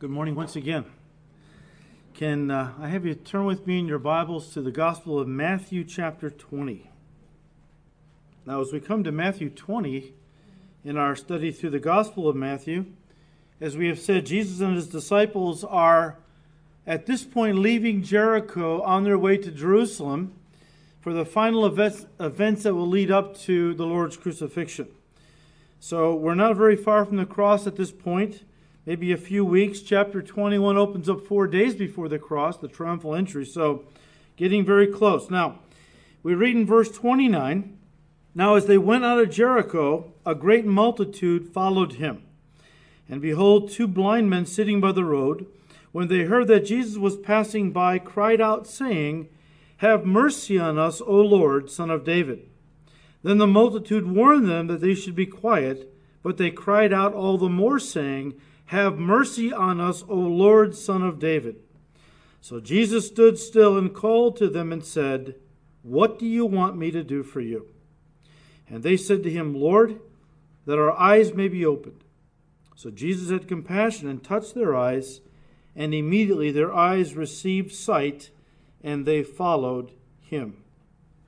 Good morning once again. Can uh, I have you turn with me in your Bibles to the Gospel of Matthew, chapter 20? Now, as we come to Matthew 20 in our study through the Gospel of Matthew, as we have said, Jesus and his disciples are at this point leaving Jericho on their way to Jerusalem for the final events, events that will lead up to the Lord's crucifixion. So we're not very far from the cross at this point maybe a few weeks. Chapter 21 opens up four days before the cross, the triumphal entry. So getting very close. Now, we read in verse 29 Now, as they went out of Jericho, a great multitude followed him. And behold, two blind men sitting by the road, when they heard that Jesus was passing by, cried out, saying, Have mercy on us, O Lord, son of David. Then the multitude warned them that they should be quiet, but they cried out all the more, saying, have mercy on us, O Lord, Son of David. So Jesus stood still and called to them and said, What do you want me to do for you? And they said to him, Lord, that our eyes may be opened. So Jesus had compassion and touched their eyes, and immediately their eyes received sight, and they followed him.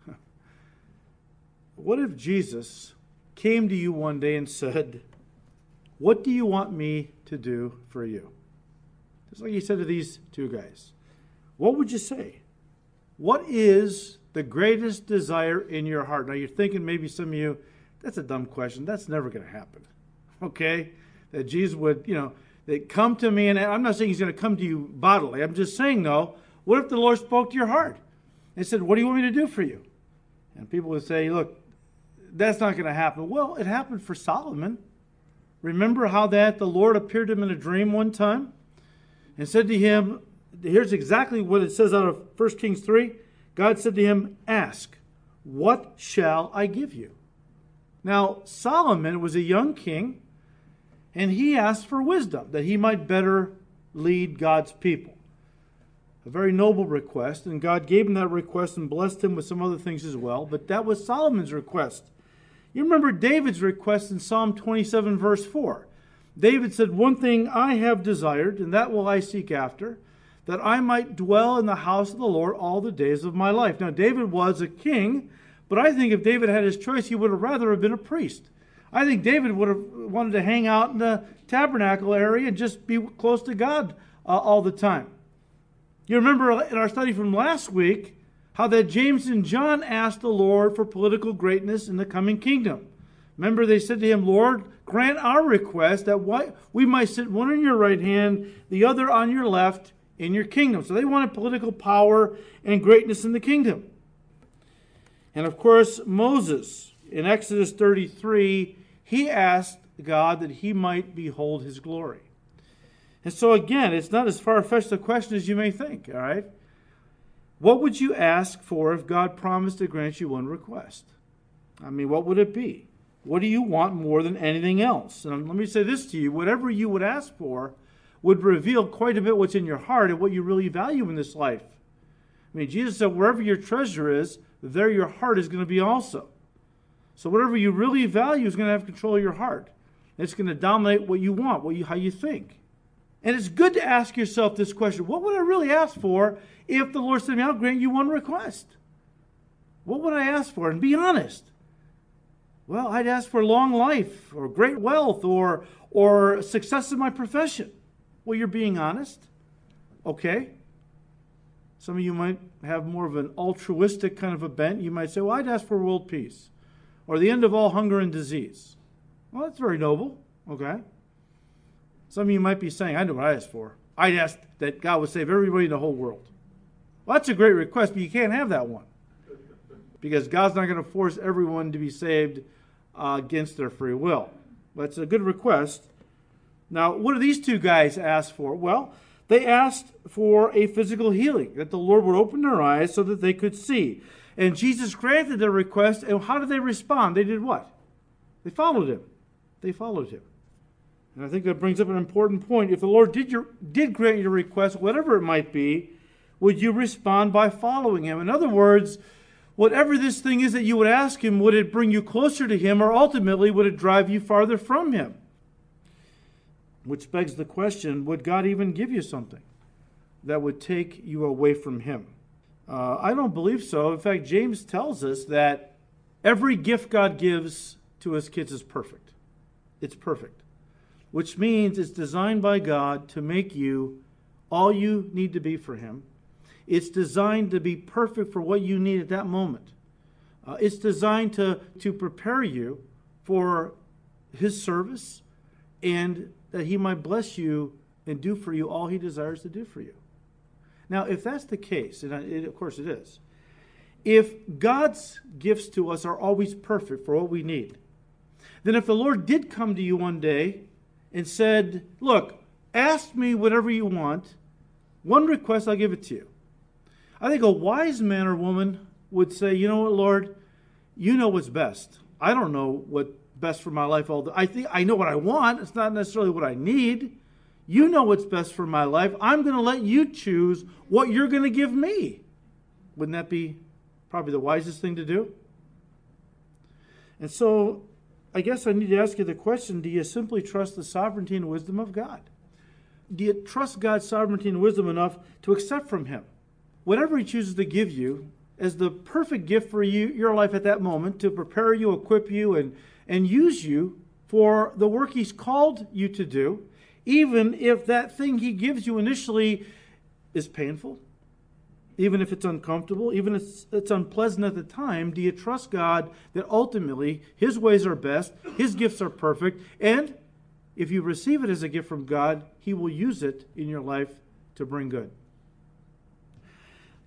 What if Jesus came to you one day and said, What do you want me to do for you? Just like he said to these two guys. What would you say? What is the greatest desire in your heart? Now, you're thinking maybe some of you, that's a dumb question. That's never going to happen. Okay? That Jesus would, you know, they come to me, and I'm not saying he's going to come to you bodily. I'm just saying, though, what if the Lord spoke to your heart and said, What do you want me to do for you? And people would say, Look, that's not going to happen. Well, it happened for Solomon. Remember how that the Lord appeared to him in a dream one time and said to him, here's exactly what it says out of 1 Kings 3. God said to him, Ask, what shall I give you? Now, Solomon was a young king, and he asked for wisdom that he might better lead God's people. A very noble request, and God gave him that request and blessed him with some other things as well. But that was Solomon's request. You remember David's request in Psalm 27, verse 4. David said, One thing I have desired, and that will I seek after, that I might dwell in the house of the Lord all the days of my life. Now, David was a king, but I think if David had his choice, he would have rather have been a priest. I think David would have wanted to hang out in the tabernacle area and just be close to God uh, all the time. You remember in our study from last week, how that James and John asked the Lord for political greatness in the coming kingdom. Remember, they said to him, Lord, grant our request that we might sit one on your right hand, the other on your left in your kingdom. So they wanted political power and greatness in the kingdom. And of course, Moses, in Exodus 33, he asked God that he might behold his glory. And so, again, it's not as far fetched a question as you may think, all right? What would you ask for if God promised to grant you one request? I mean, what would it be? What do you want more than anything else? And let me say this to you whatever you would ask for would reveal quite a bit what's in your heart and what you really value in this life. I mean, Jesus said, wherever your treasure is, there your heart is going to be also. So whatever you really value is going to have control of your heart. It's going to dominate what you want, what you, how you think. And it's good to ask yourself this question What would I really ask for if the Lord said I'll grant you one request? What would I ask for? And be honest. Well, I'd ask for long life or great wealth or, or success in my profession. Well, you're being honest. Okay. Some of you might have more of an altruistic kind of a bent. You might say, Well, I'd ask for world peace or the end of all hunger and disease. Well, that's very noble. Okay. Some of you might be saying, I know what I asked for. I asked that God would save everybody in the whole world. Well, that's a great request, but you can't have that one. Because God's not going to force everyone to be saved uh, against their free will. It's a good request. Now, what do these two guys ask for? Well, they asked for a physical healing, that the Lord would open their eyes so that they could see. And Jesus granted their request, and how did they respond? They did what? They followed him. They followed him. And I think that brings up an important point. If the Lord did, your, did grant your request, whatever it might be, would you respond by following Him? In other words, whatever this thing is that you would ask Him, would it bring you closer to Him, or ultimately would it drive you farther from Him? Which begs the question would God even give you something that would take you away from Him? Uh, I don't believe so. In fact, James tells us that every gift God gives to his kids is perfect. It's perfect, which means it's designed by God to make you all you need to be for Him. It's designed to be perfect for what you need at that moment. Uh, it's designed to, to prepare you for His service and that He might bless you and do for you all He desires to do for you. Now, if that's the case, and it, of course it is, if God's gifts to us are always perfect for what we need, then if the Lord did come to you one day and said, Look, ask me whatever you want, one request, I'll give it to you. I think a wise man or woman would say, You know what, Lord? You know what's best. I don't know what best for my life. All I think I know what I want. It's not necessarily what I need. You know what's best for my life. I'm going to let you choose what you're going to give me. Wouldn't that be probably the wisest thing to do? And so I guess I need to ask you the question do you simply trust the sovereignty and wisdom of God? Do you trust God's sovereignty and wisdom enough to accept from Him whatever He chooses to give you as the perfect gift for you, your life at that moment to prepare you, equip you, and, and use you for the work He's called you to do? even if that thing he gives you initially is painful, even if it's uncomfortable, even if it's, unpleasant at the time, do you trust God that ultimately his ways are best, his gifts are perfect, and if you receive it as a gift from God, he will use it in your life to bring good?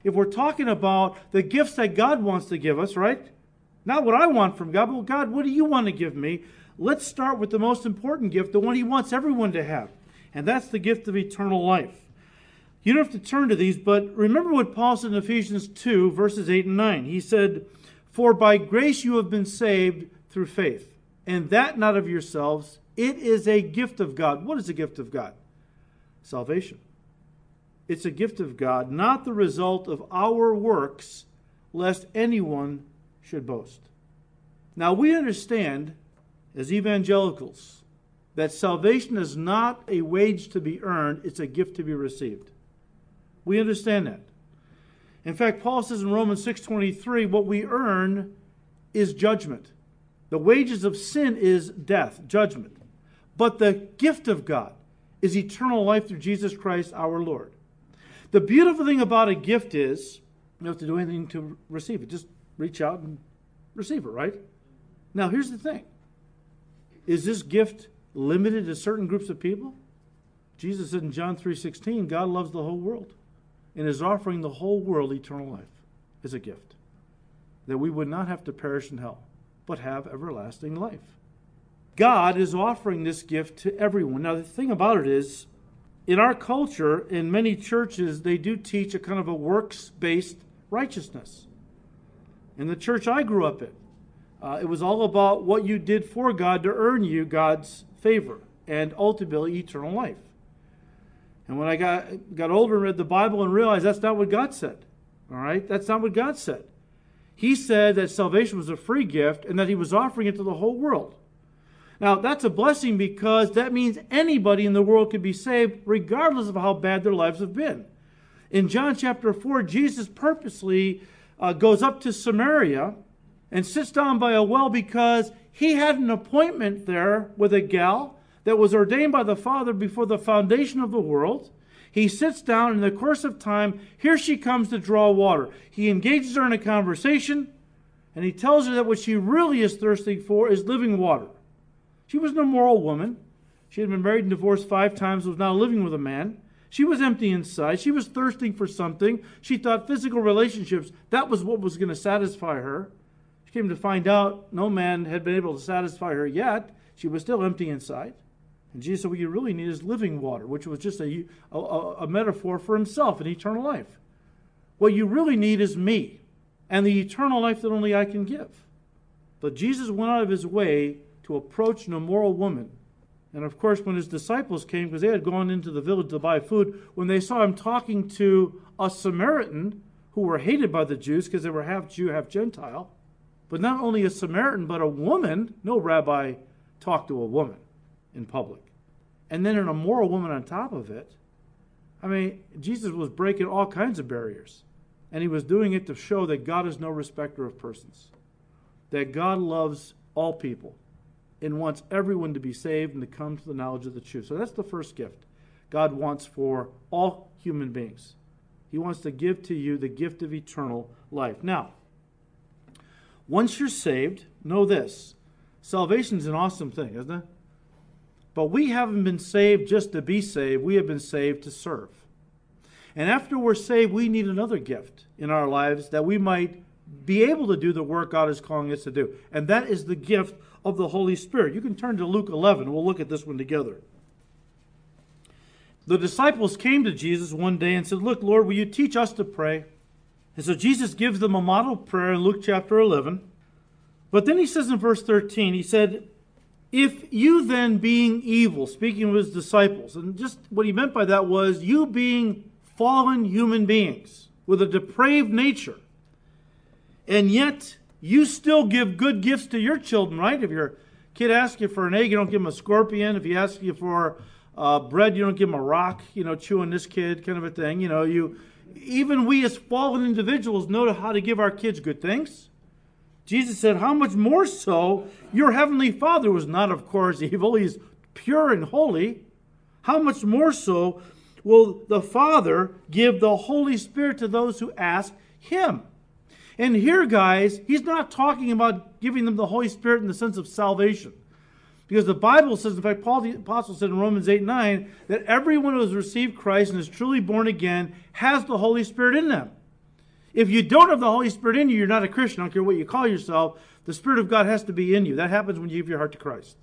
If we're talking about the gifts that God wants to give us, right? Not what I want from God, but God, what do you want to give me? let's start with the most important gift, the one he wants everyone to have, and that's the gift of eternal life. You don't have to turn to these, but remember what Paul said in Ephesians 2, verses 8 and 9. He said, For by grace you have been saved through faith, and that not of yourselves. It is a gift of God. What is a gift of God? Salvation. It's a gift of God, not the result of our works, lest anyone should boast. Now we understand as evangelicals that salvation is not a wage to be earned, it's a gift to be received. We understand that. In fact, Paul says in Romans 6:23, what we earn is judgment. The wages of sin is death, judgment. But the gift of God is eternal life through Jesus Christ our Lord. The beautiful thing about a gift is you don't have to do anything to receive it. Just reach out and receive it, right? Now, here's the thing is this gift limited to certain groups of people? Jesus said in John 3:16, God loves the whole world and is offering the whole world eternal life as a gift. That we would not have to perish in hell, but have everlasting life. God is offering this gift to everyone. Now the thing about it is in our culture, in many churches, they do teach a kind of a works based righteousness. In the church I grew up in, uh, it was all about what you did for God to earn you God's favor and ultimately eternal life. And when I got, got older and read the Bible and realized that's not what God said, all right? That's not what God said. He said that salvation was a free gift and that He was offering it to the whole world. Now, that's a blessing because that means anybody in the world could be saved regardless of how bad their lives have been. In John chapter 4, Jesus purposely uh, goes up to Samaria and sits down by a well because he had an appointment there with a gal that was ordained by the Father before the foundation of the world. He sits down, in the course of time, here she comes to draw water. He engages her in a conversation, and he tells her that what she really is thirsting for is living water. She was an immoral woman. She had been married and divorced five times, was now living with a man. She was empty inside. She was thirsting for something. She thought physical relationships, that was what was going to satisfy her She came to find out no man had been able to satisfy her yet. She was still empty inside. And Jesus said, What you really need is living water, which was just a, a, a metaphor for himself and eternal life. What you really need is me and the eternal life that only I can give. But Jesus went out of his way to approach an immoral woman. And of course, when his disciples came, because they had gone into the village to buy food, when they saw him talking to a Samaritan who were hated by the Jews because they were half Jew, half Gentile, but not only a Samaritan, but a woman. No rabbi talked to a woman in public. and then an immoral woman on top of it. I mean, Jesus was breaking all kinds of barriers. And he was doing it to show that God is no respecter of persons, that God loves all people and wants everyone to be saved and to come to the knowledge of the truth. So that's the first gift God wants for all human beings. He wants to give to you the gift of eternal life. Now, once you're saved, know this salvation is an awesome thing, isn't it? But we haven't been saved just to be saved, we have been saved to serve. And after we're saved, we need another gift in our lives that we might be able to do the work God is calling us to do. And that is the gift of the Holy Spirit. You can turn to Luke 11. We'll look at this one together. The disciples came to Jesus one day and said, Look, Lord, will you teach us to pray? And so Jesus gives them a model prayer in Luke chapter 11. But then he says in verse 13, he said, If you then being evil, speaking of his disciples, and just what he meant by that was you being fallen human beings with a depraved nature, and yet you still give good gifts to your children, right? If your kid asks you for an egg, you don't give him a scorpion. If he asks you for uh, bread, you don't give him a rock, you know, chewing this kid kind of a thing. You know, you even we as fallen individuals know how to give our kids good things. Jesus said, How much more so your heavenly Father was not, of course, evil. He's pure and holy. How much more so will the Father give the Holy Spirit to those who ask Him? And here, guys, he's not talking about giving them the Holy Spirit in the sense of salvation. Because the Bible says, in fact, Paul the Apostle said in Romans 8 9, that everyone who has received Christ and is truly born again has the Holy Spirit in them. If you don't have the Holy Spirit in you, you're not a Christian. I don't care what you call yourself. The Spirit of God has to be in you. That happens when you give your heart to Christ.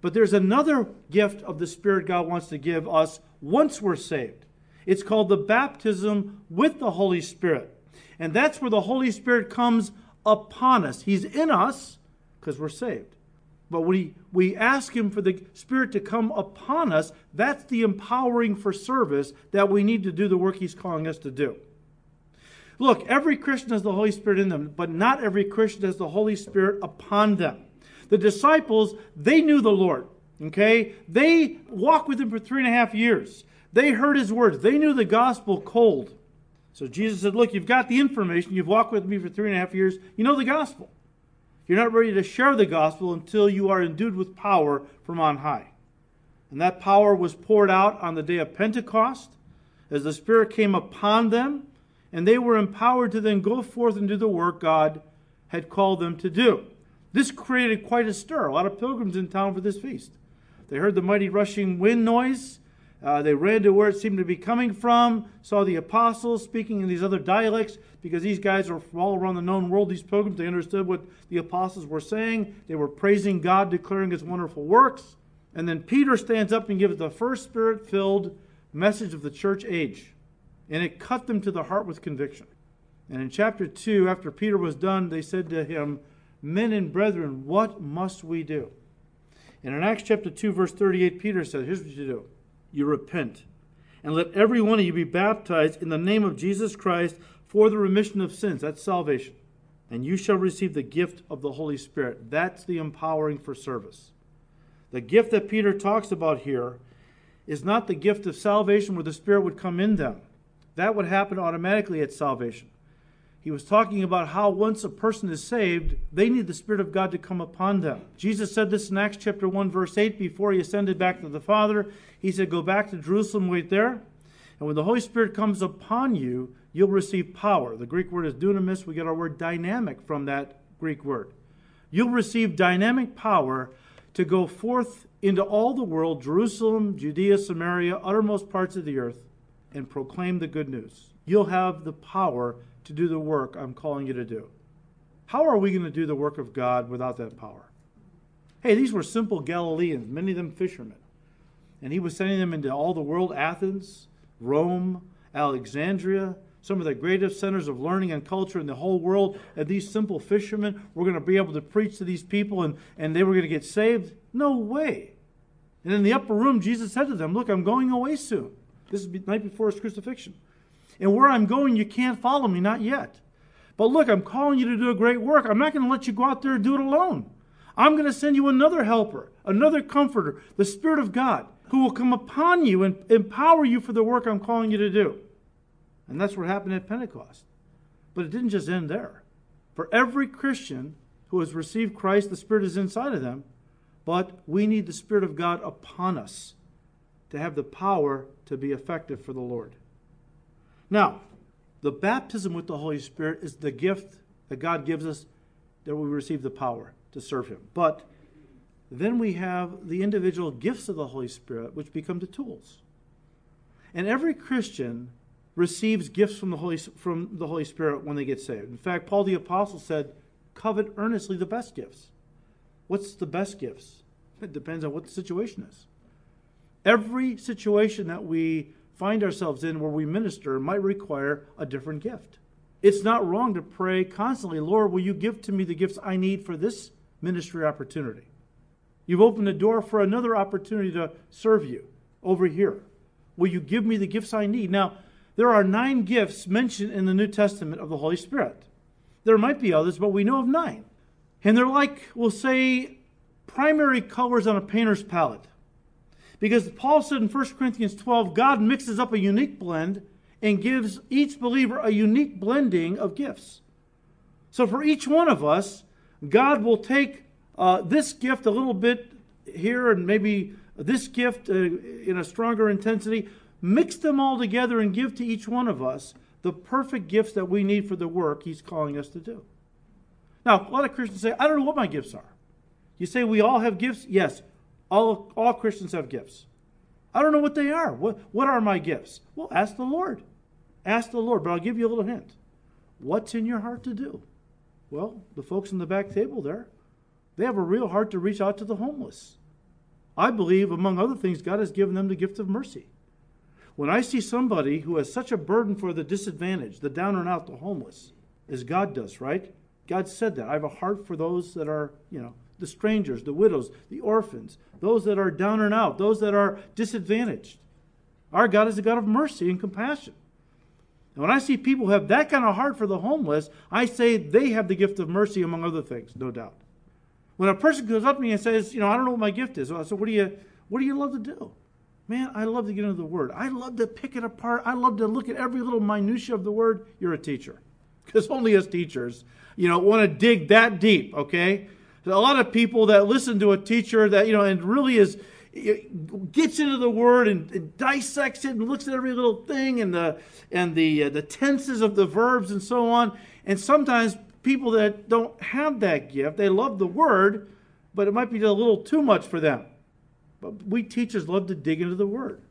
But there's another gift of the Spirit God wants to give us once we're saved. It's called the baptism with the Holy Spirit. And that's where the Holy Spirit comes upon us. He's in us because we're saved. But we, we ask Him for the Spirit to come upon us, that's the empowering for service that we need to do the work He's calling us to do. Look, every Christian has the Holy Spirit in them, but not every Christian has the Holy Spirit upon them. The disciples, they knew the Lord, okay? They walked with Him for three and a half years. They heard His words, they knew the gospel cold. So Jesus said, Look, you've got the information. You've walked with me for three and a half years. You know the gospel. You're not ready to share the gospel until you are endued with power from on high. And that power was poured out on the day of Pentecost as the Spirit came upon them, and they were empowered to then go forth and do the work God had called them to do. This created quite a stir. A lot of pilgrims in town for this feast. They heard the mighty rushing wind noise uh, they ran to where it seemed to be coming from, saw the apostles speaking in these other dialects because these guys were from all around the known world, these pilgrims. They understood what the apostles were saying. They were praising God, declaring his wonderful works. And then Peter stands up and gives the first spirit filled message of the church age. And it cut them to the heart with conviction. And in chapter 2, after Peter was done, they said to him, Men and brethren, what must we do? And in Acts chapter 2, verse 38, Peter said, Here's what you do you repent. And let every one of you be baptized in the name of Jesus Christ for the remission of sins. That's salvation. And you shall receive the gift of the Holy Spirit. That's the empowering for service. The gift that Peter talks about here is not the gift of salvation where the Spirit would come in them. That would happen automatically at salvation. He was talking about how once a person is saved, they need the Spirit of God to come upon them. Jesus said this in Acts chapter 1, verse 8, before he ascended back to the Father. He said, Go back to Jerusalem, wait there. And when the Holy Spirit comes upon you, you'll receive power. The Greek word is dunamis. We get our word dynamic from that Greek word. You'll receive dynamic power to go forth into all the world, Jerusalem, Judea, Samaria, uttermost parts of the earth, and proclaim the good news. You'll have the power to do the work I'm calling you to do. How are we going to do the work of God without that power? Hey, these were simple Galileans, many of them fishermen. And he was sending them into all the world Athens, Rome, Alexandria, some of the greatest centers of learning and culture in the whole world. And these simple fishermen were going to be able to preach to these people and, and they were going to get saved? No way. And in the upper room, Jesus said to them, Look, I'm going away soon. This is the night before his crucifixion. And where I'm going, you can't follow me, not yet. But look, I'm calling you to do a great work. I'm not going to let you go out there and do it alone. I'm going to send you another helper, another comforter, the Spirit of God, who will come upon you and empower you for the work I'm calling you to do. And that's what happened at Pentecost. But it didn't just end there. For every Christian who has received Christ, the Spirit is inside of them, but we need the Spirit of God upon us to have the power to be effective for the Lord. Now, the baptism with the Holy Spirit is the gift that God gives us that we receive the power to serve Him. But then we have the individual gifts of the Holy Spirit, which become the tools. And every Christian receives gifts from the Holy, from the Holy Spirit when they get saved. In fact, Paul the Apostle said, covet earnestly the best gifts. What's the best gifts? It depends on what the situation is. Every situation that we find ourselves in where we minister might require a different gift. It's not wrong to pray constantly, Lord, will you give to me the gifts I need for this ministry opportunity? You've opened the door for another opportunity to serve you over here. Will you give me the gifts I need? Now, there are nine gifts mentioned in the New Testament of the Holy Spirit. There might be others, but we know of nine. And they're like, we'll say, primary colors on a painter's palette. Because Paul said in 1 Corinthians 12, God mixes up a unique blend and gives each believer a unique blending of gifts. So for each one of us, God will take uh, this gift a little bit here and maybe this gift uh, in a stronger intensity, mix them all together and give to each one of us the perfect gifts that we need for the work He's calling us to do. Now, a lot of Christians say, I don't know what my gifts are. You say we all have gifts? Yes, all, all Christians have gifts. I don't know what they are. What, what are my gifts? Well, ask the Lord. Ask the Lord, but I'll give you a little hint. What's in your heart to do? Well, the folks in the back table there, they have a real heart to reach out to the homeless. I believe, among other things, God has given them the gift of mercy. When I see somebody who has such a burden for the disadvantaged, the down and out, the homeless, as God does, right? God said that. I have a heart for those that are, you know, the strangers, the widows, the orphans, those that are down and out, those that are disadvantaged. Our God is a God of mercy and compassion. And when I see people who have that kind of heart for the homeless, I say they have the gift of mercy, among other things, no doubt. When a person comes up to me and says, you know, I don't know what my gift is, I said, what do you, what do you love to do? Man, I love to get into the Word. I love to pick it apart. I love to look at every little minutia of the Word. You're a teacher, because only as teachers, you know, want to dig that deep. Okay, a lot of people that listen to a teacher that you know and really is gets into the word and, and, dissects it and looks at every little thing and the and the uh, the tenses of the verbs and so on. And sometimes people that don't have that gift, they love the word, but it might be a little too much for them. But we teachers love to dig into the word.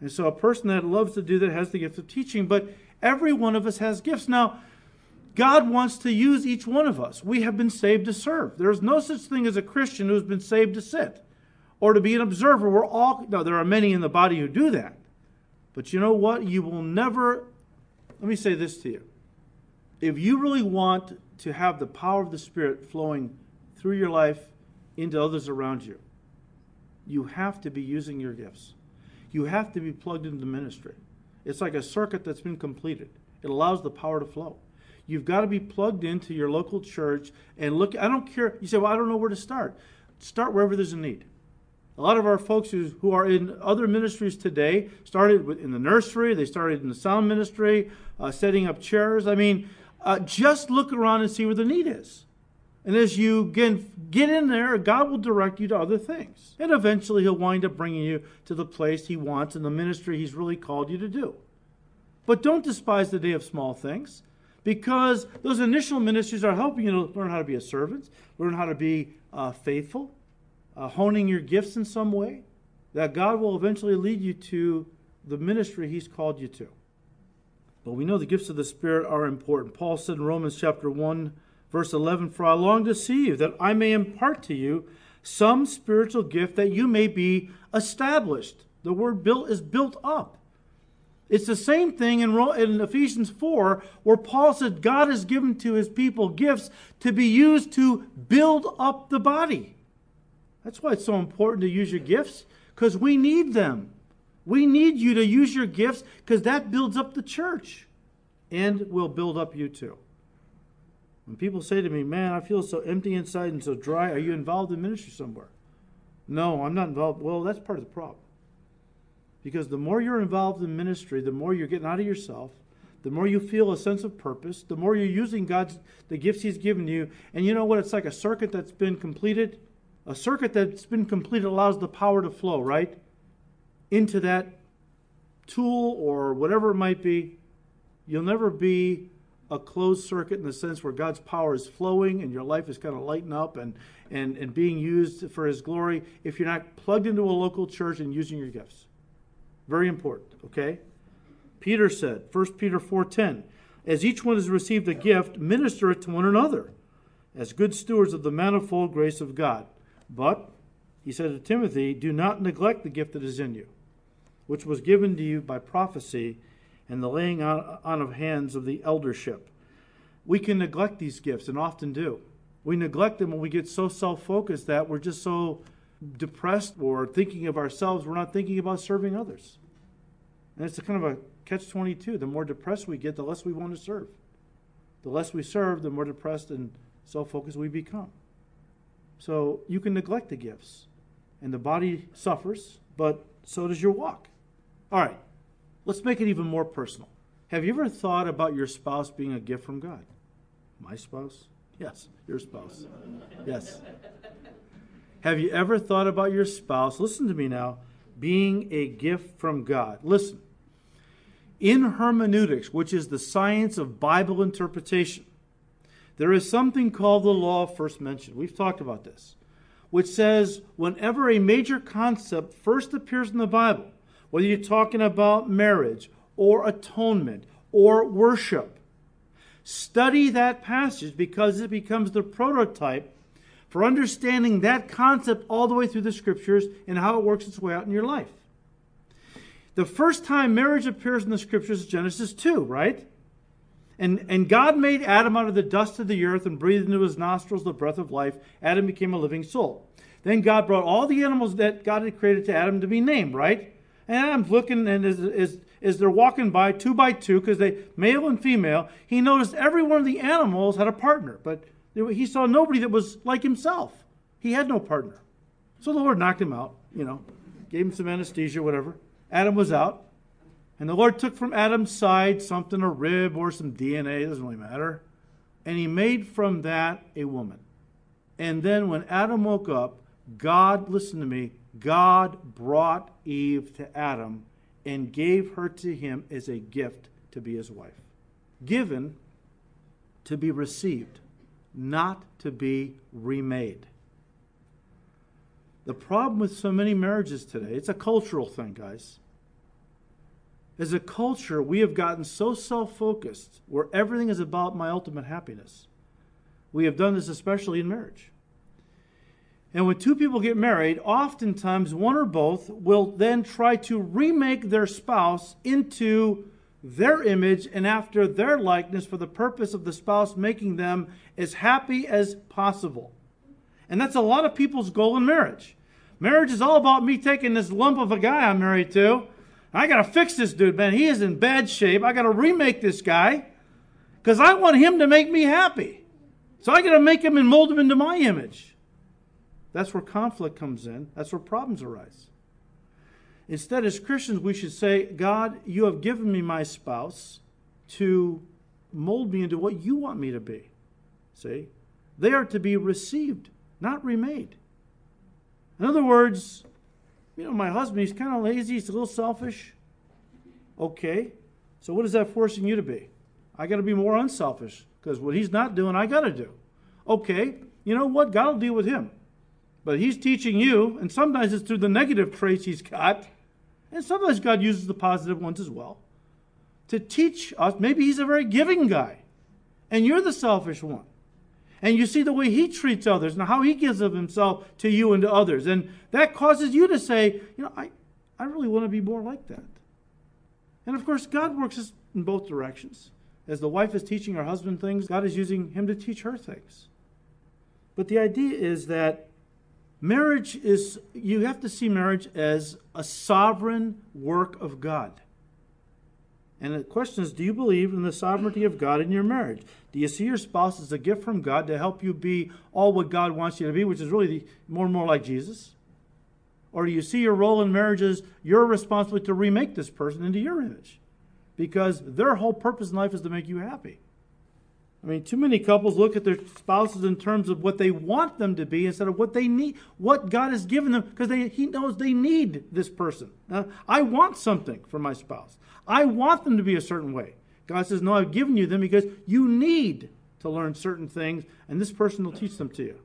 And so a person that loves to do that has the gift of teaching, but every one of us has gifts. Now, God wants to use each one of us. We have been saved to serve. There is no such thing as a Christian who's been saved to sit or to be an observer. We're all, no, there are many in the body who do that. But you know what? You will never, let me say this to you. If you really want to have the power of the Spirit flowing through your life into others around you, you have to be using your gifts. You have to be plugged into ministry. It's like a circuit that's been completed. It allows the power to flow. You've got to be plugged into your local church and look. I don't care. You say, well, I don't know where to start. Start wherever there's a need. A lot of our folks who, who are in other ministries today started in the nursery, they started in the sound ministry, uh, setting up chairs. I mean, uh, just look around and see where the need is. And as you get, get in there, God will direct you to other things. And eventually, He'll wind up bringing you to the place He wants and the ministry He's really called you to do. But don't despise the day of small things because those initial ministries are helping you to learn how to be a servant, learn how to be uh, faithful, uh, honing your gifts in some way, that God will eventually lead you to the ministry He's called you to. But we know the gifts of the Spirit are important. Paul said in Romans chapter 1, verse 11, For I long to see you, that I may impart to you some spiritual gift that you may be established. The word built is built up. It's the same thing in, Ephesians 4, where Paul said God has given to his people gifts to be used to build up the body. That's why it's so important to use your gifts, because we need them. We need you to use your gifts because that builds up the church and will build up you too. When people say to me, Man, I feel so empty inside and so dry, are you involved in ministry somewhere? No, I'm not involved. Well, that's part of the problem. Because the more you're involved in ministry, the more you're getting out of yourself, the more you feel a sense of purpose, the more you're using God's the gifts He's given you. And you know what? It's like a circuit that's been completed. A circuit that's been completed allows the power to flow, right? Into that tool or whatever it might be. You'll never be a closed circuit in the sense where God's power is flowing and your life is kind of lighting up and, and, and being used for His glory if you're not plugged into a local church and using your gifts. Very important, okay? Peter said, 1 Peter 4:10, as each one has received a gift, minister it to one another, as good stewards of the manifold grace of God. But, he said to Timothy, do not neglect the gift that is in you, which was given to you by prophecy and the laying on, of hands of the eldership. We can neglect these gifts, and often do. We neglect them when we get so self focused that we're just so depressed or thinking of ourselves, we're not thinking about serving others. And it's a kind of a catch 22. The more depressed we get, the less we want to serve. The less we serve, the more depressed and self focused we become. So you can neglect the gifts, and the body suffers, but so does your walk. All right, let's make it even more personal. Have you ever thought about your spouse being a gift from God? My spouse? Yes, your spouse. Yes. Have you ever thought about your spouse, listen to me now, being a gift from God? Listen, in hermeneutics, which is the science of Bible interpretation, there is something called the law of first mention. We've talked about this, which says whenever a major concept first appears in the Bible, whether you're talking about marriage or atonement or worship, study that passage because it becomes the prototype for understanding that concept all the way through the scriptures and how it works its way out in your life. The first time marriage appears in the scriptures is Genesis 2, right? And, and God made Adam out of the dust of the earth and breathed into his nostrils the breath of life. Adam became a living soul. Then God brought all the animals that God had created to Adam to be named, right? And Adam's looking, and as, as, as they're walking by two by two, because they male and female, he noticed every one of the animals had a partner, but he saw nobody that was like himself. He had no partner. So the Lord knocked him out, you know, gave him some anesthesia, whatever. Adam was out. And the Lord took from Adam's side something, a rib or some DNA, it doesn't really matter. And he made from that a woman. And then when Adam woke up, God, listen to me, God brought Eve to Adam and gave her to him as a gift to be his wife. Given to be received, not to be remade. The problem with so many marriages today, it's a cultural thing, guys. As a culture, we have gotten so self focused where everything is about my ultimate happiness. We have done this especially in marriage. And when two people get married, oftentimes one or both will then try to remake their spouse into their image and after their likeness for the purpose of the spouse making them as happy as possible. And that's a lot of people's goal in marriage. Marriage is all about me taking this lump of a guy I'm married to. I got to fix this dude, man. He is in bad shape. I got to remake this guy because I want him to make me happy. So I got to make him and mold him into my image. That's where conflict comes in. That's where problems arise. Instead, as Christians, we should say, God, you have given me my spouse to mold me into what you want me to be. See? They are to be received, not remade. In other words, you know, my husband, he's kind of lazy, he's a little selfish. Okay, so what is that forcing you to be? I got to be more unselfish because what he's not doing, I got to do. Okay, you know what? God will deal with him. But he's teaching you, and sometimes it's through the negative traits he's got, and sometimes God uses the positive ones as well, to teach us. Maybe he's a very giving guy, and you're the selfish one. And you see the way he treats others and how he gives of himself to you and to others. And that causes you to say, you know, I, I really want to be more like that. And of course, God works in both directions. As the wife is teaching her husband things, God is using him to teach her things. But the idea is that marriage is, you have to see marriage as a sovereign work of God. And the question is do you believe in the sovereignty of God in your marriage? Do you see your spouse as a gift from God to help you be all what God wants you to be, which is really more and more like Jesus? Or do you see your role in marriage as your responsibility to remake this person into your image? Because their whole purpose in life is to make you happy. I mean, too many couples look at their spouses in terms of what they want them to be instead of what they need, what God has given them, because He knows they need this person. Now, I want something from my spouse. I want them to be a certain way. God says, No, I've given you them because you need to learn certain things, and this person will teach them to you.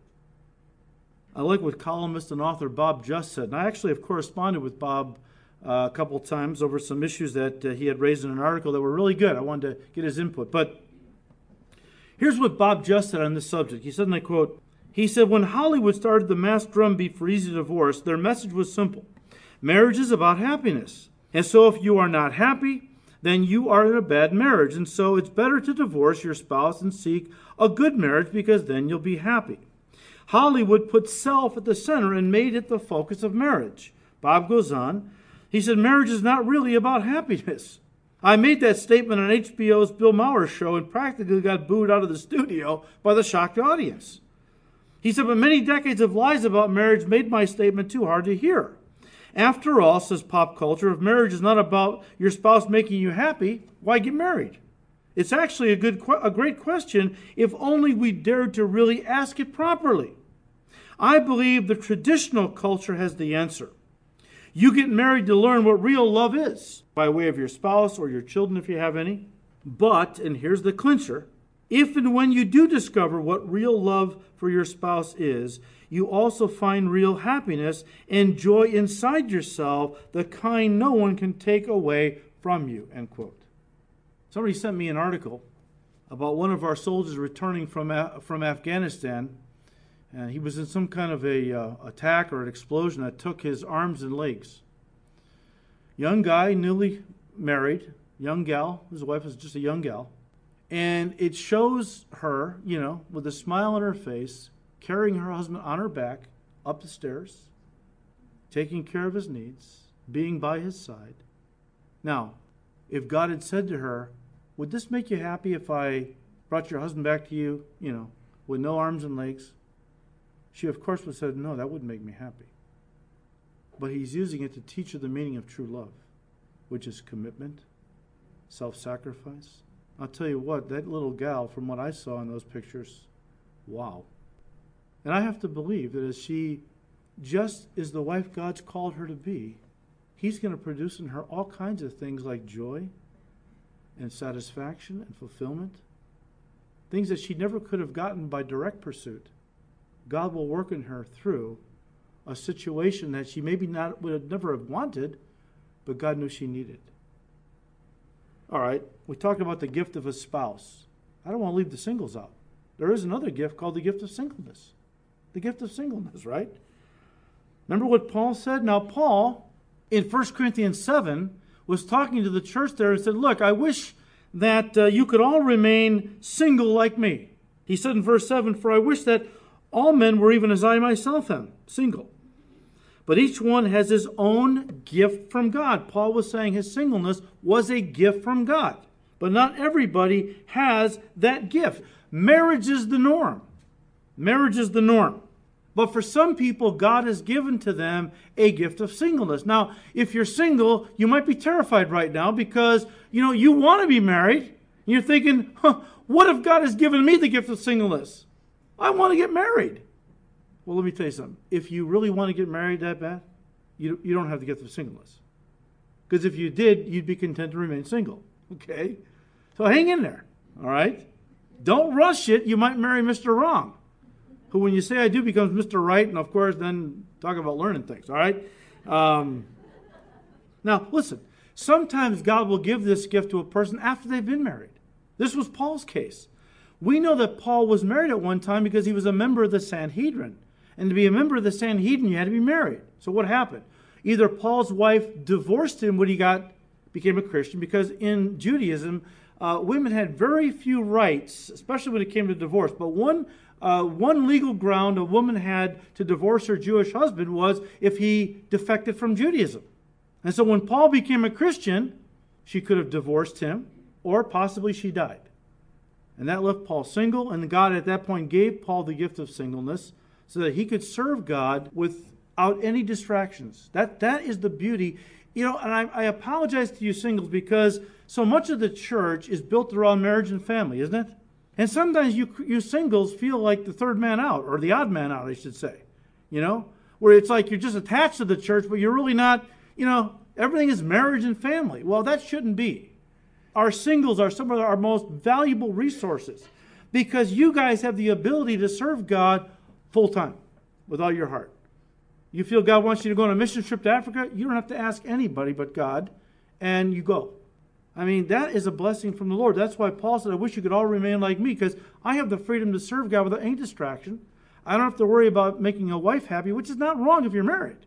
I like what columnist and author Bob Just said, and I actually have corresponded with Bob uh, a couple times over some issues that uh, he had raised in an article that were really good. I wanted to get his input. But here's what Bob Just said on this subject. He said, and I quote, he said, when Hollywood started the mass drumbeat for easy divorce, their message was simple. Marriage is about happiness. And so if you are not happy, then you are in a bad marriage. And so it's better to divorce your spouse and seek a good marriage because then you'll be happy. Hollywood put self at the center and made it the focus of marriage. Bob goes on. He said, Marriage is not really about happiness. I made that statement on HBO's Bill Maher show and practically got booed out of the studio by the shocked audience. He said, But many decades of lies about marriage made my statement too hard to hear. After all, says pop culture, if marriage is not about your spouse making you happy, why get married? It's actually a good, a great question if only we dared to really ask it properly. I believe the traditional culture has the answer. You get married to learn what real love is by way of your spouse or your children if you have any. But, and here's the clincher, if and when you do discover what real love for your spouse is, you also find real happiness and joy inside yourself, the kind no one can take away from you. End quote. Somebody sent me an article about one of our soldiers returning from, from Afghanistan. And he was in some kind of a uh, attack or an explosion that took his arms and legs. Young guy, newly married, young gal. His wife was just a young gal and it shows her, you know, with a smile on her face, carrying her husband on her back up the stairs, taking care of his needs, being by his side. Now, if God had said to her, Would this make you happy if I brought your husband back to you, you know, with no arms and legs? She, of course, would have said, No, that wouldn't make me happy. But he's using it to teach her the meaning of true love, which is commitment, self sacrifice, I'll tell you what, that little gal, from what I saw in those pictures, wow. And I have to believe that as she just is the wife God's called her to be, He's going to produce in her all kinds of things like joy and satisfaction and fulfillment, things that she never could have gotten by direct pursuit. God will work in her through a situation that she maybe not would have never have wanted, but God knew she needed. All right, we talked about the gift of a spouse. I don't want to leave the singles out. There is another gift called the gift of singleness. The gift of singleness, right? Remember what Paul said? Now, Paul, in 1 Corinthians 7, was talking to the church there and said, Look, I wish that uh, you could all remain single like me. He said in verse 7, For I wish that all men were even as I myself am, single. But each one has his own gift from God. Paul was saying his singleness was a gift from God. But not everybody has that gift. Marriage is the norm. Marriage is the norm. But for some people, God has given to them a gift of singleness. Now, if you're single, you might be terrified right now because, you know, you want to be married. You're thinking, huh, what if God has given me the gift of singleness? I want to get married. Well, let me tell you something. If you really want to get married that bad, you, you don't have to get the singleness. Because if you did, you'd be content to remain single. Okay? So hang in there. All right? Don't rush it. You might marry Mr. Wrong, who, when you say I do, becomes Mr. Right, and of course, then talk about learning things. All right? Um, now, listen. Sometimes God will give this gift to a person after they've been married. This was Paul's case. We know that Paul was married at one time because he was a member of the Sanhedrin. And to be a member of the Sanhedrin, you had to be married. So what happened? Either Paul's wife divorced him when he got became a Christian, because in Judaism, uh, women had very few rights, especially when it came to divorce. But one uh, one legal ground a woman had to divorce her Jewish husband was if he defected from Judaism. And so when Paul became a Christian, she could have divorced him, or possibly she died. And that left Paul single, and God at that point gave Paul the gift of singleness so that he could serve God without any distractions. That, that is the beauty. You know, and I, I apologize to you singles because so much of the church is built around marriage and family, isn't it? And sometimes you, you singles feel like the third man out, or the odd man out, I should say. You know, where it's like you're just attached to the church, but you're really not, you know, everything is marriage and family. Well, that shouldn't be. Our singles are some of our most valuable resources because you guys have the ability to serve God full time with all your heart. You feel God wants you to go on a mission trip to Africa, you don't have to ask anybody but God, and you go. I mean, that is a blessing from the Lord. That's why Paul said, I wish you could all remain like me because I have the freedom to serve God without any distraction. I don't have to worry about making a wife happy, which is not wrong if you're married.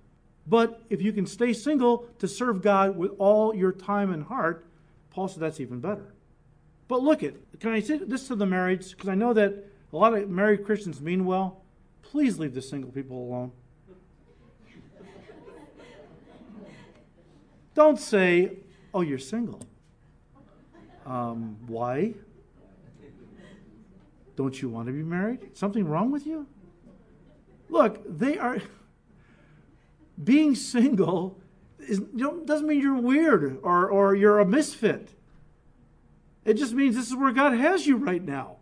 But if you can stay single to serve God with all your time and heart, Paul said that's even better. But look at, can I say this to the marrieds? Because I know that a lot of married Christians mean well. Please leave the single people alone. Don't say, oh, you're single. Um, why? Don't you want to be married? Something wrong with you? Look, they are. Being single is, you know, doesn't mean you're weird or, or you're a misfit. It just means this is where God has you right now.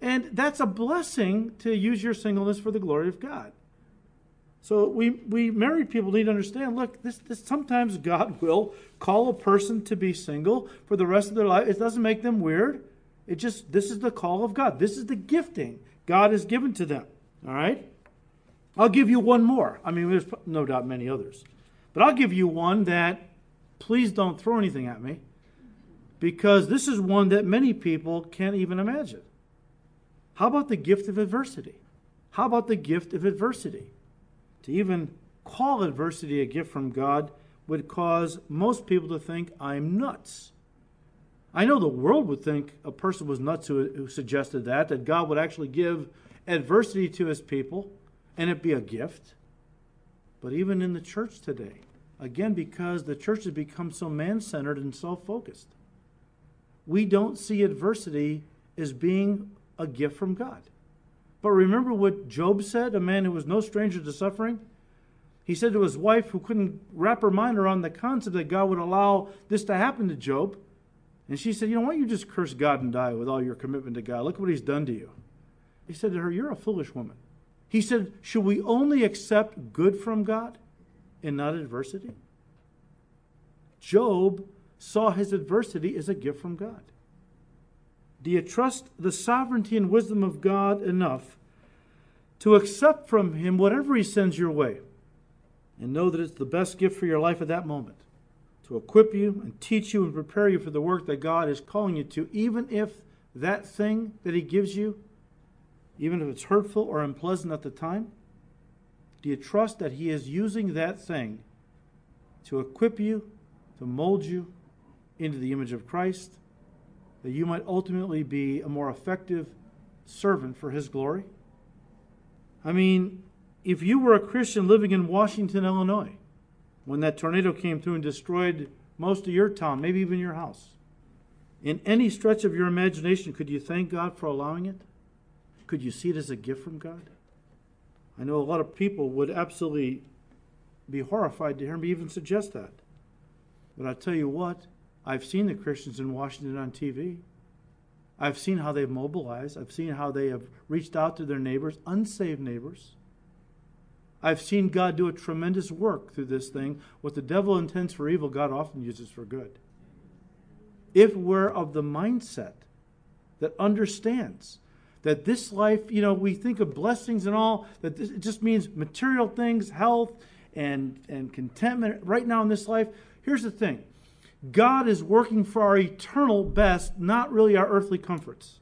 And that's a blessing to use your singleness for the glory of God. So we, we married people need to understand look, this, this sometimes God will call a person to be single for the rest of their life. It doesn't make them weird. It just this is the call of God. This is the gifting God has given to them. All right? I'll give you one more. I mean, there's no doubt many others. But I'll give you one that please don't throw anything at me because this is one that many people can't even imagine. How about the gift of adversity? How about the gift of adversity? To even call adversity a gift from God would cause most people to think I'm nuts. I know the world would think a person was nuts who, who suggested that, that God would actually give adversity to his people and it be a gift. But even in the church today, again, because the church has become so man centered and self focused, we don't see adversity as being a gift from God. But remember what Job said, a man who was no stranger to suffering? He said to his wife, who couldn't wrap her mind around the concept that God would allow this to happen to Job. And she said, You know, why don't you just curse God and die with all your commitment to God? Look what he's done to you. He said to her, You're a foolish woman. He said, Should we only accept good from God and not adversity? Job saw his adversity as a gift from God. Do you trust the sovereignty and wisdom of God enough to accept from Him whatever He sends your way and know that it's the best gift for your life at that moment? To equip you and teach you and prepare you for the work that God is calling you to, even if that thing that He gives you, even if it's hurtful or unpleasant at the time? Do you trust that He is using that thing to equip you, to mold you into the image of Christ? that you might ultimately be a more effective servant for His glory? I mean, if you were a Christian living in Washington, Illinois, when that tornado came through and destroyed most of your town, maybe even your house, in any stretch of your imagination, could you thank God for allowing it? Could you see it as a gift from God? I know a lot of people would absolutely be horrified to hear me even suggest that. But I tell you what, I've seen the Christians in Washington on TV. I've seen how they've mobilized. I've seen how they have reached out to their neighbors, unsaved neighbors. I've seen God do a tremendous work through this thing. What the devil intends for evil, God often uses for good. If we're of the mindset that understands that this life, you know, we think of blessings and all, that this, it just means material things, health, and, and contentment right now in this life. Here's the thing God is working for our eternal best, not really our earthly comforts.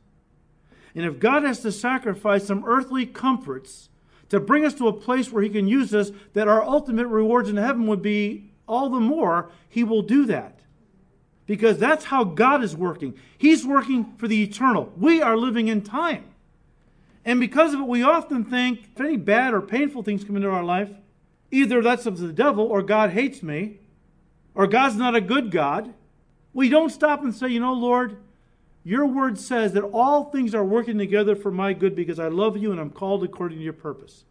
And if God has to sacrifice some earthly comforts to bring us to a place where He can use us, that our ultimate rewards in heaven would be all the more, He will do that. Because that's how God is working. He's working for the eternal. We are living in time. And because of it, we often think if any bad or painful things come into our life, either that's of the devil or God hates me or God's not a good God. We don't stop and say, you know, Lord, your word says that all things are working together for my good because I love you and I'm called according to your purpose.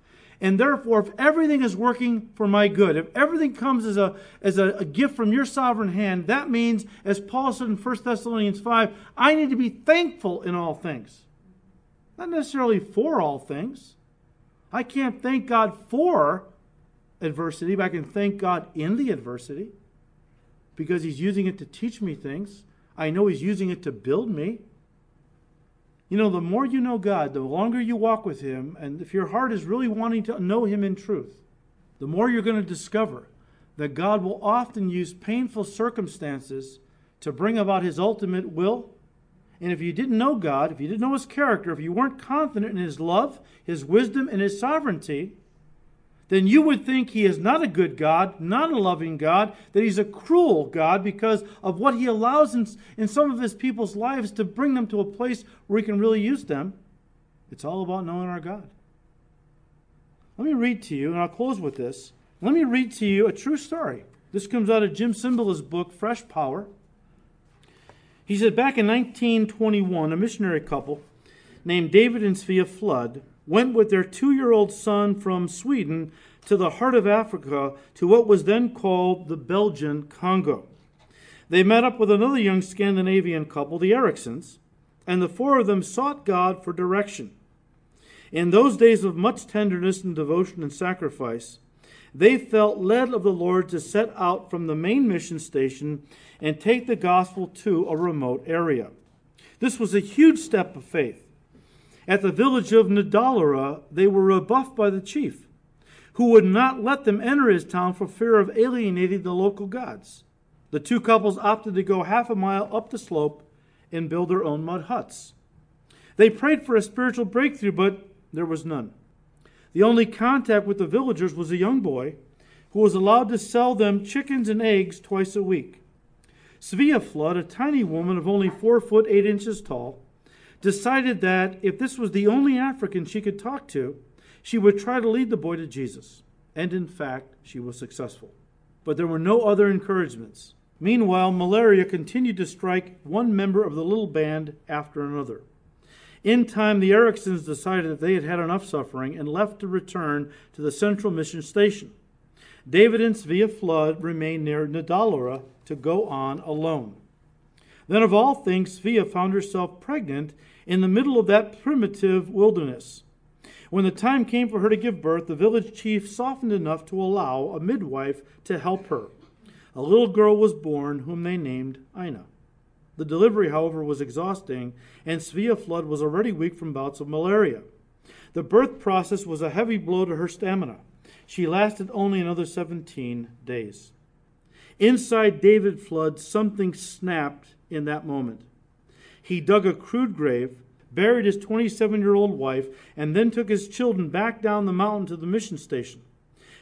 And therefore, if everything is working for my good, if everything comes as a, as a, a, gift from your sovereign hand, that means, as Paul said in 1 Thessalonians 5, I need to be thankful in all things. Not necessarily for all things. I can't thank God for adversity, but I can thank God in the adversity because He's using it to teach me things. I know He's using it to build me. You know, the more you know God, the longer you walk with Him, and if your heart is really wanting to know Him in truth, the more you're going to discover that God will often use painful circumstances to bring about His ultimate will. And if you didn't know God, if you didn't know His character, if you weren't confident in His love, His wisdom, and His sovereignty, then you would think he is not a good God, not a loving God, that he's a cruel God because of what he allows in, in some of his people's lives to bring them to a place where he can really use them. It's all about knowing our God. Let me read to you, and I'll close with this. Let me read to you a true story. This comes out of Jim Cymbala's book, Fresh Power. He said back in 1921, a missionary couple named David and Svea Flood went with their two year old son from Sweden to the heart of Africa to what was then called the Belgian Congo. They met up with another young Scandinavian couple, the Ericsons, and the four of them sought God for direction. In those days of much tenderness and devotion and sacrifice, they felt led of the Lord to set out from the main mission station and take the gospel to a remote area. This was a huge step of faith. At the village of Nadalara, they were rebuffed by the chief, who would not let them enter his town for fear of alienating the local gods. The two couples opted to go half a mile up the slope and build their own mud huts. They prayed for a spiritual breakthrough, but there was none. The only contact with the villagers was a young boy who was allowed to sell them chickens and eggs twice a week. Svea Flood, a tiny woman of only four foot eight inches tall, decided that if this was the only African she could talk to, she would try to lead the boy to Jesus. And in fact, she was successful. But there were no other encouragements. Meanwhile, malaria continued to strike one member of the little band after another. In time, the Ericsons decided that they had had enough suffering and left to return to the central mission station. David and Svea Flood remained near N'dolera to go on alone. Then, of all things, Svea found herself pregnant in the middle of that primitive wilderness. When the time came for her to give birth, the village chief softened enough to allow a midwife to help her. A little girl was born whom they named Aina. The delivery, however, was exhausting, and Svea Flood was already weak from bouts of malaria. The birth process was a heavy blow to her stamina. She lasted only another 17 days. Inside David Flood, something snapped in that moment. He dug a crude grave, buried his 27 year old wife, and then took his children back down the mountain to the mission station.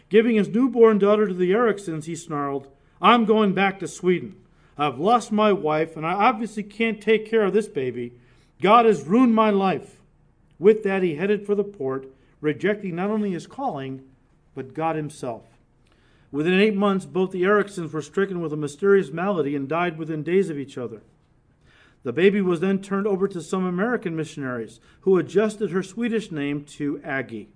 Giving his newborn daughter to the Ericsons, he snarled, I'm going back to Sweden. I've lost my wife, and I obviously can't take care of this baby. God has ruined my life. With that, he headed for the port, rejecting not only his calling, but God himself. Within eight months, both the Ericsons were stricken with a mysterious malady and died within days of each other. The baby was then turned over to some American missionaries who adjusted her Swedish name to Aggie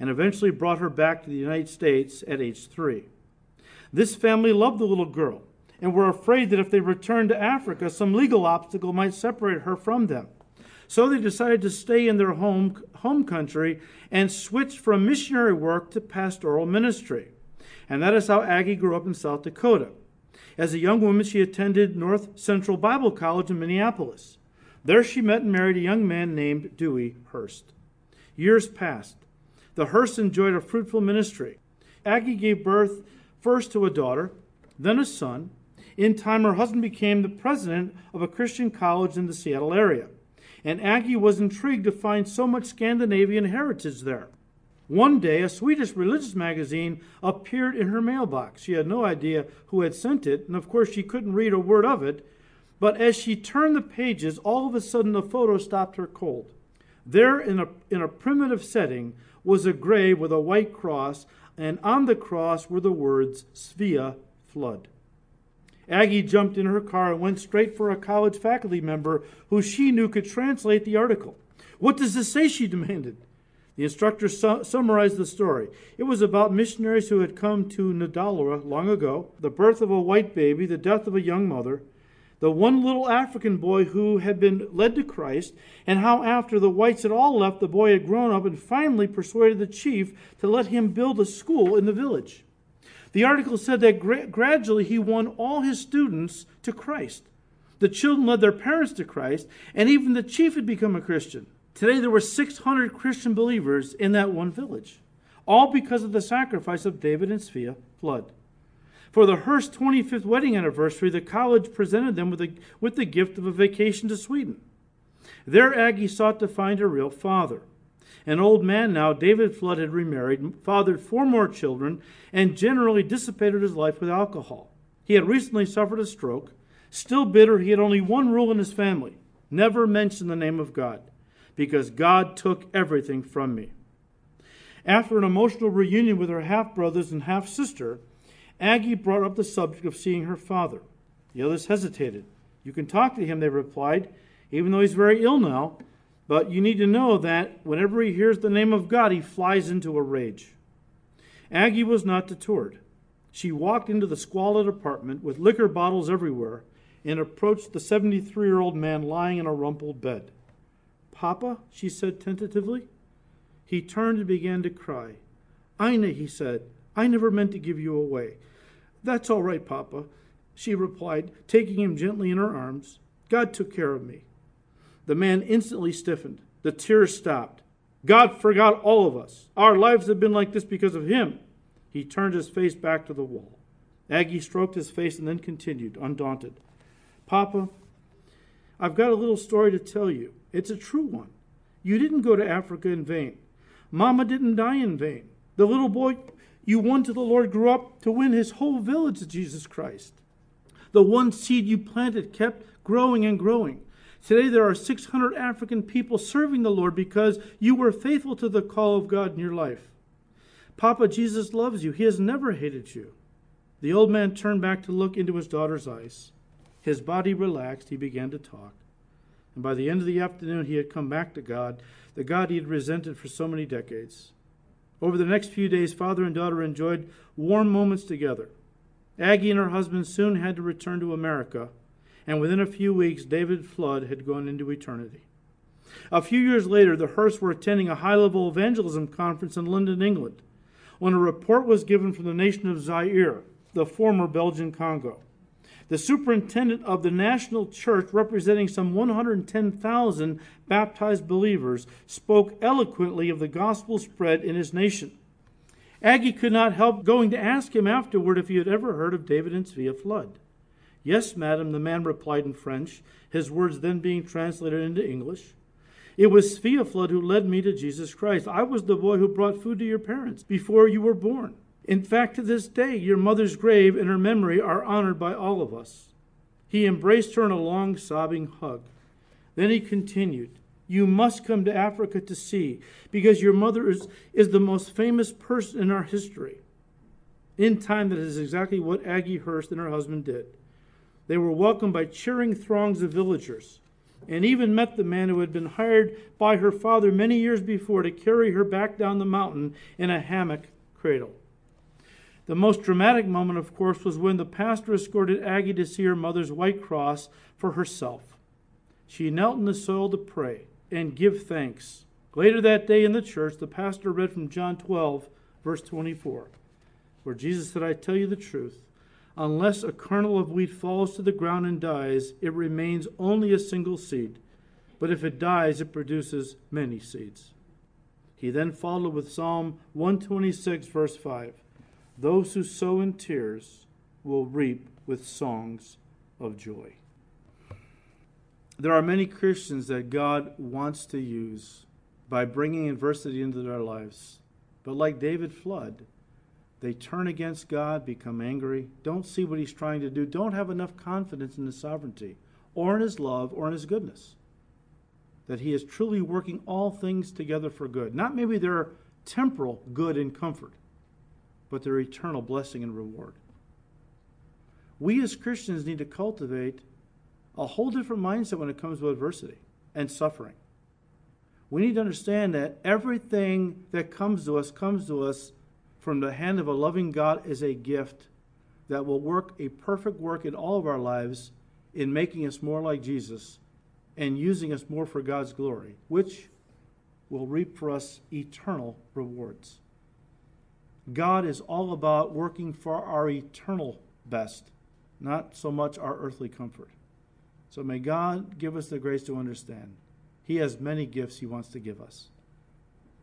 and eventually brought her back to the United States at age three. This family loved the little girl and were afraid that if they returned to Africa, some legal obstacle might separate her from them. So they decided to stay in their home, home country and switch from missionary work to pastoral ministry. And that is how Aggie grew up in South Dakota. As a young woman, she attended North Central Bible College in Minneapolis. There she met and married a young man named Dewey Hurst. Years passed. The Hursts enjoyed a fruitful ministry. Aggie gave birth first to a daughter, then a son. In time, her husband became the president of a Christian college in the Seattle area. And Aggie was intrigued to find so much Scandinavian heritage there. One day, a Swedish religious magazine appeared in her mailbox. She had no idea who had sent it, and of course, she couldn't read a word of it. But as she turned the pages, all of a sudden the photo stopped her cold. There, in a, in a primitive setting, was a grave with a white cross, and on the cross were the words Svea Flood. Aggie jumped in her car and went straight for a college faculty member who she knew could translate the article. What does this say? she demanded. The instructor su- summarized the story. It was about missionaries who had come to N'dolera long ago, the birth of a white baby, the death of a young mother, the one little African boy who had been led to Christ, and how after the whites had all left, the boy had grown up and finally persuaded the chief to let him build a school in the village. The article said that gra- gradually he won all his students to Christ. The children led their parents to Christ, and even the chief had become a Christian. Today there were 600 Christian believers in that one village, all because of the sacrifice of David and Svea Flood. For the Hurst 25th wedding anniversary, the college presented them with, a, with the gift of a vacation to Sweden. There, Aggie sought to find her real father. An old man now, David Flood had remarried, fathered four more children, and generally dissipated his life with alcohol. He had recently suffered a stroke. Still bitter, he had only one rule in his family never mention the name of God because God took everything from me. After an emotional reunion with her half brothers and half sister, Aggie brought up the subject of seeing her father. The others hesitated. You can talk to him, they replied, even though he's very ill now. But you need to know that whenever he hears the name of God, he flies into a rage. Aggie was not deterred. She walked into the squalid apartment with liquor bottles everywhere and approached the 73 year old man lying in a rumpled bed. Papa, she said tentatively. He turned and began to cry. Aina, he said, I never meant to give you away. That's all right, Papa, she replied, taking him gently in her arms. God took care of me. The man instantly stiffened. The tears stopped. God forgot all of us. Our lives have been like this because of him. He turned his face back to the wall. Aggie stroked his face and then continued, undaunted. Papa, I've got a little story to tell you. It's a true one. You didn't go to Africa in vain. Mama didn't die in vain. The little boy you won to the Lord grew up to win his whole village to Jesus Christ. The one seed you planted kept growing and growing. Today there are 600 African people serving the Lord because you were faithful to the call of God in your life. Papa, Jesus loves you. He has never hated you. The old man turned back to look into his daughter's eyes. His body relaxed. He began to talk. And by the end of the afternoon, he had come back to God, the God he had resented for so many decades. Over the next few days, father and daughter enjoyed warm moments together. Aggie and her husband soon had to return to America, and within a few weeks, David Flood had gone into eternity. A few years later, the Hursts were attending a high level evangelism conference in London, England, when a report was given from the nation of Zaire, the former Belgian Congo. The superintendent of the national church, representing some 110,000 baptized believers, spoke eloquently of the gospel spread in his nation. Aggie could not help going to ask him afterward if he had ever heard of David and Svea Flood. Yes, madam, the man replied in French, his words then being translated into English. It was Svea Flood who led me to Jesus Christ. I was the boy who brought food to your parents before you were born. In fact, to this day, your mother's grave and her memory are honored by all of us. He embraced her in a long, sobbing hug. Then he continued, You must come to Africa to see, because your mother is, is the most famous person in our history. In time, that is exactly what Aggie Hurst and her husband did. They were welcomed by cheering throngs of villagers, and even met the man who had been hired by her father many years before to carry her back down the mountain in a hammock cradle. The most dramatic moment, of course, was when the pastor escorted Aggie to see her mother's white cross for herself. She knelt in the soil to pray and give thanks. Later that day in the church, the pastor read from John 12, verse 24, where Jesus said, I tell you the truth. Unless a kernel of wheat falls to the ground and dies, it remains only a single seed. But if it dies, it produces many seeds. He then followed with Psalm 126, verse 5. Those who sow in tears will reap with songs of joy. There are many Christians that God wants to use by bringing adversity into their lives. But like David Flood, they turn against God, become angry, don't see what he's trying to do, don't have enough confidence in his sovereignty or in his love or in his goodness. That he is truly working all things together for good. Not maybe their temporal good and comfort, but their eternal blessing and reward. we as Christians need to cultivate a whole different mindset when it comes to adversity and suffering. We need to understand that everything that comes to us comes to us from the hand of a loving God as a gift that will work a perfect work in all of our lives in making us more like Jesus and using us more for God's glory, which will reap for us eternal rewards. God is all about working for our eternal best, not so much our earthly comfort. So may God give us the grace to understand. He has many gifts He wants to give us.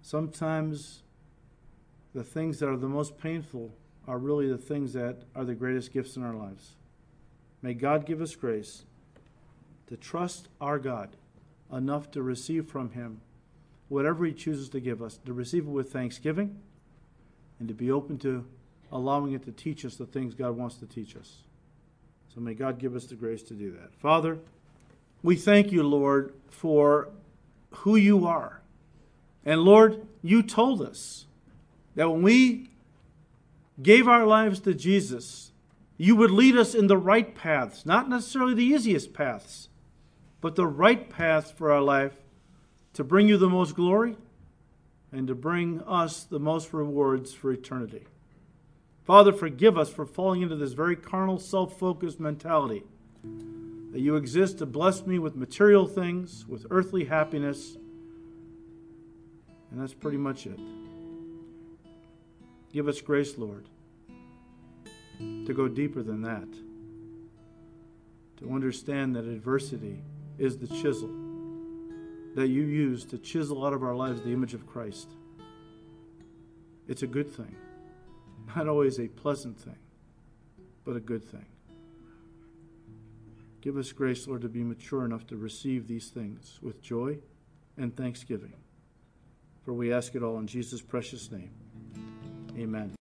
Sometimes the things that are the most painful are really the things that are the greatest gifts in our lives. May God give us grace to trust our God enough to receive from Him whatever He chooses to give us, to receive it with thanksgiving, and to be open to allowing it to teach us the things God wants to teach us. So may God give us the grace to do that. Father, we thank you, Lord, for who you are. And Lord, you told us that when we gave our lives to Jesus, you would lead us in the right paths, not necessarily the easiest paths, but the right paths for our life to bring you the most glory and to bring us the most rewards for eternity. Father, forgive us for falling into this very carnal, self focused mentality that you exist to bless me with material things, with earthly happiness, and that's pretty much it. Give us grace, Lord, to go deeper than that, to understand that adversity is the chisel that you use to chisel out of our lives the image of Christ. It's a good thing. Not always a pleasant thing, but a good thing. Give us grace, Lord, to be mature enough to receive these things with joy and thanksgiving. For we ask it all in Jesus' precious name. Amen.